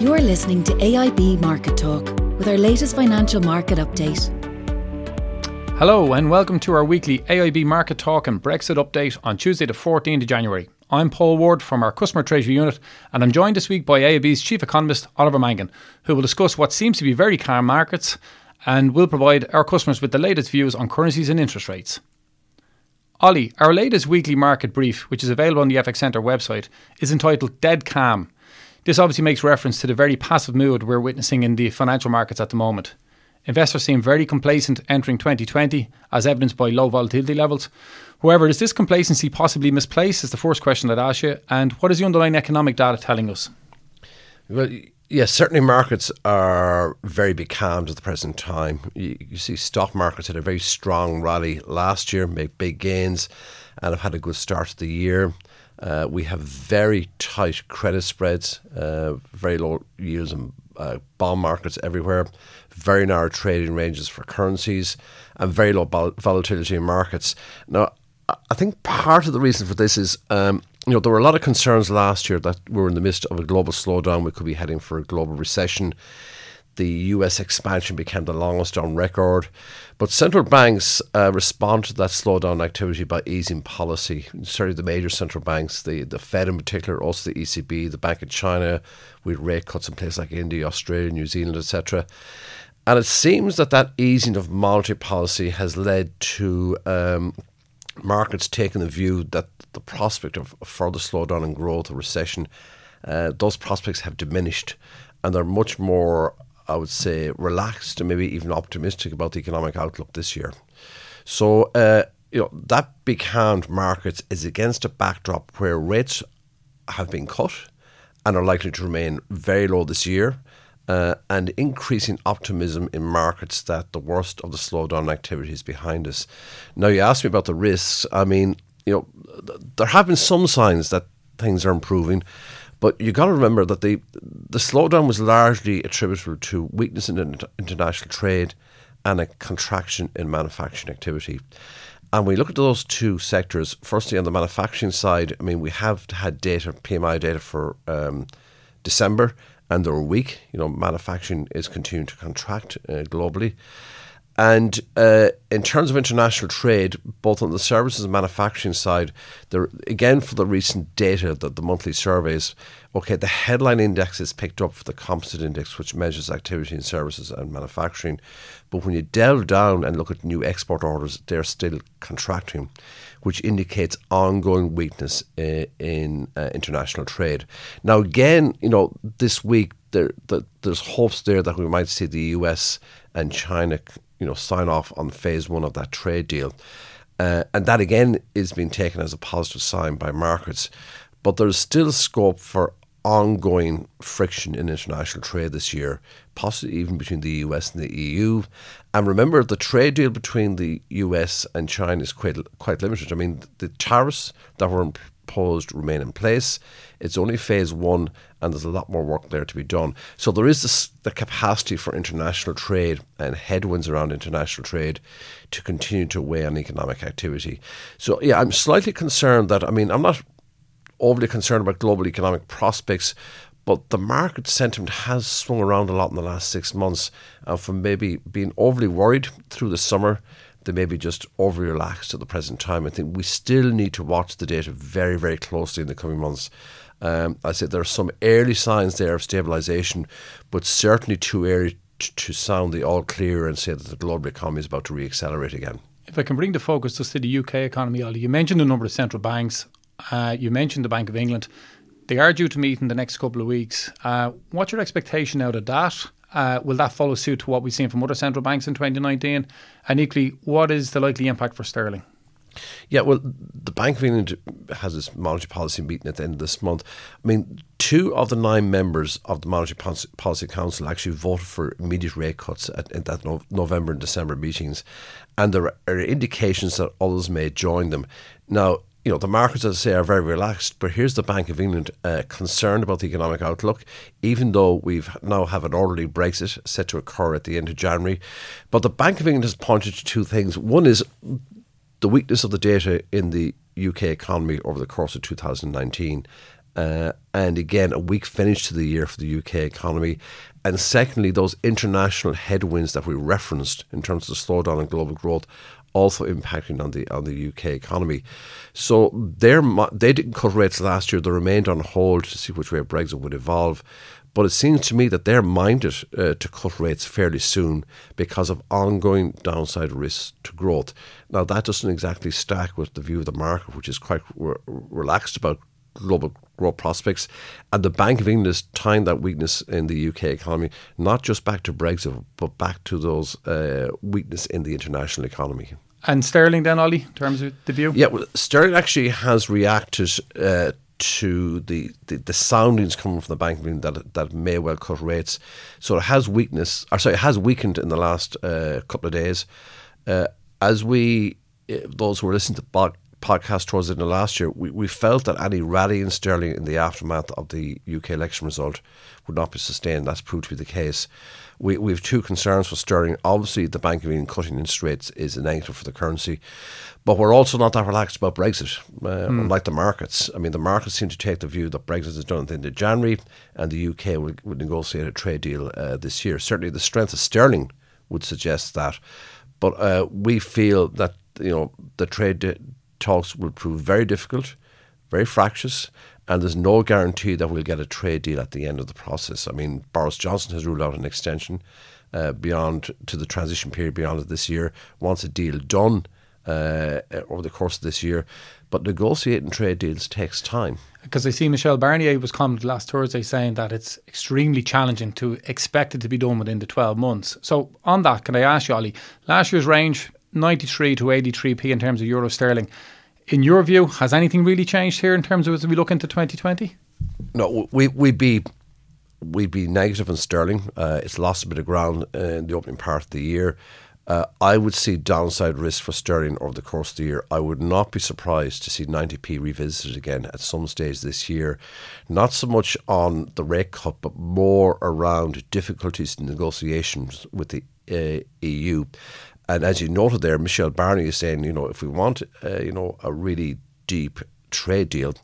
You're listening to AIB Market Talk with our latest financial market update. Hello, and welcome to our weekly AIB Market Talk and Brexit update on Tuesday, the 14th of January. I'm Paul Ward from our Customer Treasury Unit, and I'm joined this week by AIB's Chief Economist, Oliver Mangan, who will discuss what seems to be very calm markets and will provide our customers with the latest views on currencies and interest rates. Ollie, our latest weekly market brief, which is available on the FX Centre website, is entitled Dead Calm this obviously makes reference to the very passive mood we're witnessing in the financial markets at the moment. Investors seem very complacent entering 2020, as evidenced by low volatility levels. However, is this complacency possibly misplaced? Is the first question that I'd ask you. And what is the underlying economic data telling us? Well, yes, certainly markets are very becalmed at the present time. You, you, see, stock markets had a very strong rally last year, made big gains, and have had a good start to the year. Uh, we have very tight credit spreads, uh, very low yields in uh, bond markets everywhere, very narrow trading ranges for currencies, and very low vol- volatility in markets. Now, I think part of the reason for this is, um, you know, there were a lot of concerns last year that we are in the midst of a global slowdown. We could be heading for a global recession the US expansion became the longest on record. But central banks uh, respond to that slowdown activity by easing policy. Certainly, the major central banks, the, the Fed in particular, also the ECB, the Bank of China, with rate cuts in places like India, Australia, New Zealand, etc. And it seems that that easing of monetary policy has led to um, markets taking the view that the prospect of further slowdown in growth or recession, uh, those prospects have diminished, and they're much more I would say, relaxed and maybe even optimistic about the economic outlook this year. So, uh, you know, that big hand markets is against a backdrop where rates have been cut and are likely to remain very low this year. Uh, and increasing optimism in markets that the worst of the slowdown activity is behind us. Now, you asked me about the risks. I mean, you know, there have been some signs that things are improving. But you got to remember that the the slowdown was largely attributable to weakness in international trade and a contraction in manufacturing activity. And we look at those two sectors. Firstly, on the manufacturing side, I mean, we have had data, PMI data for um, December, and they're weak. You know, manufacturing is continuing to contract uh, globally. And uh, in terms of international trade, both on the services and manufacturing side, there again for the recent data that the monthly surveys, okay, the headline index is picked up for the composite index, which measures activity in services and manufacturing. But when you delve down and look at new export orders, they're still contracting, which indicates ongoing weakness uh, in uh, international trade. Now, again, you know, this week there, the, there's hopes there that we might see the US and China you know, sign off on phase one of that trade deal. Uh, and that again is being taken as a positive sign by markets. But there's still scope for ongoing friction in international trade this year, possibly even between the US and the EU. And remember, the trade deal between the US and China is quite quite limited. I mean, the tariffs that were proposed remain in place. It's only phase one, and there's a lot more work there to be done. So there is this, the capacity for international trade and headwinds around international trade to continue to weigh on economic activity. So yeah, I'm slightly concerned that I mean I'm not overly concerned about global economic prospects. But the market sentiment has swung around a lot in the last six months, and from maybe being overly worried through the summer they may be just over relaxed at the present time. I think we still need to watch the data very, very closely in the coming months. Um, I said there are some early signs there of stabilisation, but certainly too early to, to sound the all clear and say that the global economy is about to reaccelerate again. If I can bring the focus just to the UK economy, Ollie, you mentioned a number of central banks. Uh, you mentioned the Bank of England. They are due to meet in the next couple of weeks. Uh, what's your expectation out of that? Uh, will that follow suit to what we've seen from other central banks in 2019? And equally, what is the likely impact for sterling? Yeah, well, the Bank of England has its monetary policy meeting at the end of this month. I mean, two of the nine members of the Monetary Policy Council actually voted for immediate rate cuts at, at that no- November and December meetings, and there are indications that others may join them. Now, you know, the markets, as I say, are very relaxed. But here's the Bank of England uh, concerned about the economic outlook, even though we've now have an orderly Brexit set to occur at the end of January. But the Bank of England has pointed to two things. One is the weakness of the data in the UK economy over the course of 2019. Uh, and again, a weak finish to the year for the UK economy. And secondly, those international headwinds that we referenced in terms of the slowdown in global growth also impacting on the on the UK economy. So they they didn't cut rates last year. They remained on hold to see which way Brexit would evolve. But it seems to me that they're minded uh, to cut rates fairly soon because of ongoing downside risks to growth. Now, that doesn't exactly stack with the view of the market, which is quite re- relaxed about global growth prospects. And the Bank of England is tying that weakness in the UK economy not just back to Brexit, but back to those uh, weakness in the international economy. And sterling, then, Ollie, in terms of the view? Yeah, well, sterling actually has reacted uh, to the, the, the, soundings coming from the Bank of England that that may well cut rates. So it has weakness, or sorry, it has weakened in the last uh, couple of days. Uh, as we, uh, those who were listening to pod, podcast towards the end of last year, we, we felt that any rally in sterling in the aftermath of the UK election result would not be sustained. That's proved to be the case we, we have two concerns for sterling. Obviously, the Bank of England cutting interest rates is a negative for the currency, but we're also not that relaxed about Brexit, uh, mm. unlike the markets. I mean, the markets seem to take the view that Brexit is done at the end of January and the UK will, will negotiate a trade deal uh, this year. Certainly, the strength of sterling would suggest that, but uh, we feel that you know the trade talks will prove very difficult, very fractious, and there's no guarantee that we'll get a trade deal at the end of the process. I mean, Boris Johnson has ruled out an extension uh, beyond to the transition period beyond this year. Wants a deal done uh, over the course of this year, but negotiating trade deals takes time. Because I see Michel Barnier was commented last Thursday saying that it's extremely challenging to expect it to be done within the 12 months. So, on that, can I ask you, Ollie, last year's range, 93 to 83p in terms of euro sterling in your view, has anything really changed here in terms of as we look into 2020? No, we we'd be we'd be negative in sterling. Uh, it's lost a bit of ground in the opening part of the year. Uh, I would see downside risk for sterling over the course of the year. I would not be surprised to see 90p revisited again at some stage this year. Not so much on the rate cut, but more around difficulties in negotiations with the uh, EU. And as you noted there, Michel Barnier is saying, you know, if we want, uh, you know, a really deep trade deal,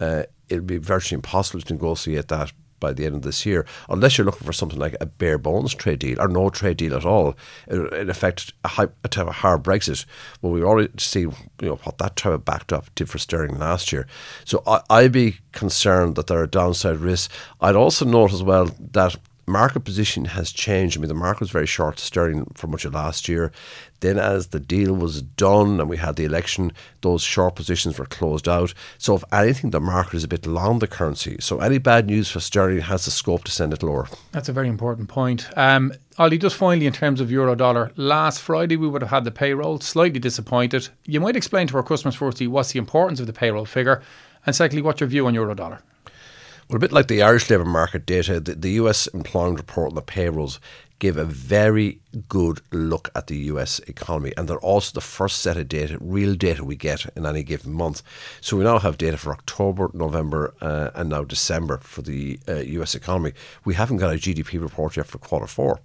uh, it'll be virtually impossible to negotiate that by the end of this year, unless you're looking for something like a bare bones trade deal or no trade deal at all. In effect, a, high, a type of hard Brexit. Well, we already see you know what that type of backdrop did for sterling last year. So I, I'd be concerned that there are downside risks. I'd also note as well that market position has changed. I mean, the market was very short sterling for much of last year. Then, as the deal was done and we had the election, those short positions were closed out. So, if anything, the market is a bit long the currency. So, any bad news for sterling has the scope to send it lower. That's a very important point. Um, Ollie, just finally, in terms of euro dollar, last Friday we would have had the payroll. Slightly disappointed. You might explain to our customers, firstly, what's the importance of the payroll figure, and secondly, what's your view on euro dollar? Well, a bit like the Irish labour market data, the, the US employment report on the payrolls give a very good look at the US economy. And they're also the first set of data, real data we get in any given month. So we now have data for October, November, uh, and now December for the uh, US economy. We haven't got a GDP report yet for quarter four.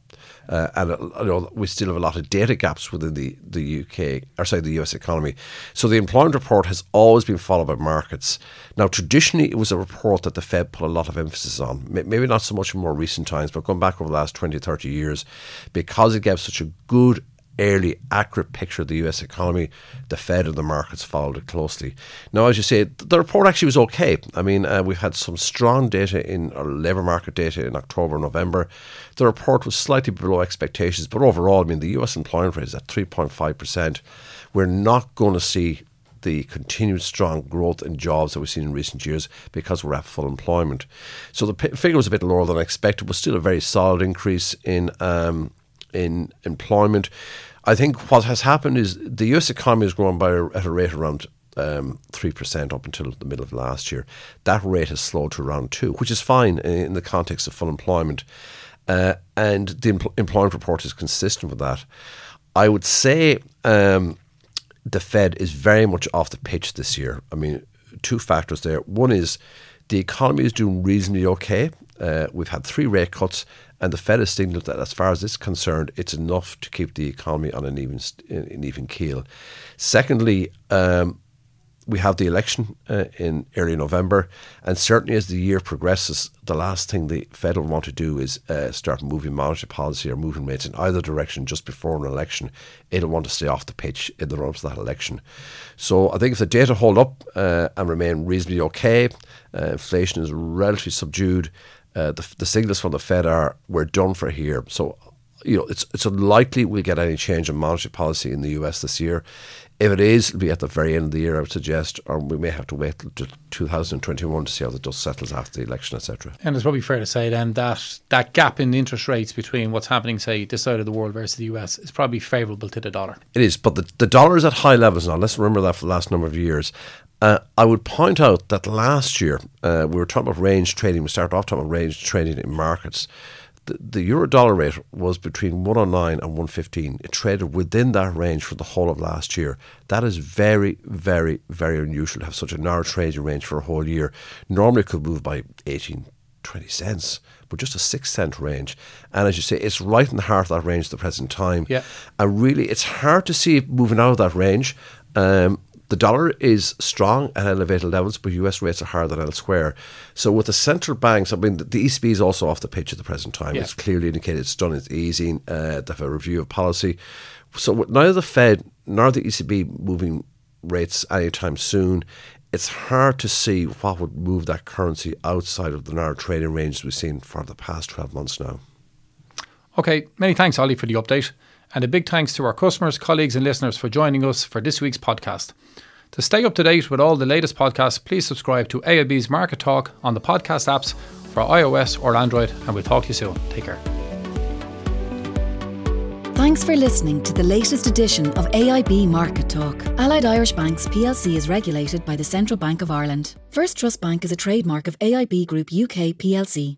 Uh, and uh, you know, we still have a lot of data gaps within the, the UK, or sorry, the US economy. So the employment report has always been followed by markets. Now, traditionally, it was a report that the Fed put a lot of emphasis on. Maybe not so much in more recent times, but going back over the last 20, 30 years, because it gave such a good early, accurate picture of the US economy, the Fed and the markets followed it closely. Now, as you say, the report actually was okay. I mean, uh, we've had some strong data in our labour market data in October, November. The report was slightly below expectations, but overall, I mean, the US employment rate is at 3.5%. We're not going to see the continued strong growth in jobs that we've seen in recent years because we're at full employment. So the p- figure was a bit lower than expected, but still a very solid increase in um, in employment. I think what has happened is the US economy has grown by at a rate around um, 3% up until the middle of last year. That rate has slowed to around 2 which is fine in the context of full employment. Uh, and the empl- employment report is consistent with that. I would say um, the Fed is very much off the pitch this year. I mean, two factors there. One is the economy is doing reasonably okay. Uh, we've had three rate cuts and the Fed has signalled that, as far as it's concerned, it's enough to keep the economy on an even an even keel. Secondly, um, we have the election uh, in early November, and certainly as the year progresses, the last thing the Fed will want to do is uh, start moving monetary policy or moving rates in either direction just before an election. It'll want to stay off the pitch in the run up to that election. So I think if the data hold up uh, and remain reasonably okay, uh, inflation is relatively subdued. Uh, the, the signals from the Fed are we're done for here. So you know, it's it's unlikely we'll get any change in monetary policy in the US this year. If it is, it'll be at the very end of the year, I would suggest, or we may have to wait till 2021 to see how the dust settles after the election, etc. And it's probably fair to say then that that gap in the interest rates between what's happening, say, this side of the world versus the US is probably favourable to the dollar. It is, but the, the dollar is at high levels now. Let's remember that for the last number of years. Uh, I would point out that last year uh, we were talking about range trading. We started off talking about range trading in markets the, the euro dollar rate was between 109 and 115. It traded within that range for the whole of last year. That is very, very, very unusual to have such a narrow trading range for a whole year. Normally it could move by 18, 20 cents, but just a six cent range. And as you say, it's right in the heart of that range at the present time. Yeah. And really, it's hard to see it moving out of that range. Um, the dollar is strong at elevated levels, but US rates are higher than elsewhere. So with the central banks, I mean, the ECB is also off the pitch at the present time. Yeah. It's clearly indicated it's done its easing. Uh, they have a review of policy. So neither the Fed nor the ECB moving rates anytime soon, it's hard to see what would move that currency outside of the narrow trading range we've seen for the past 12 months now. Okay, many thanks, Ollie, for the update. And a big thanks to our customers, colleagues, and listeners for joining us for this week's podcast. To stay up to date with all the latest podcasts, please subscribe to AIB's Market Talk on the podcast apps for iOS or Android, and we'll talk to you soon. Take care. Thanks for listening to the latest edition of AIB Market Talk. Allied Irish Banks plc is regulated by the Central Bank of Ireland. First Trust Bank is a trademark of AIB Group UK plc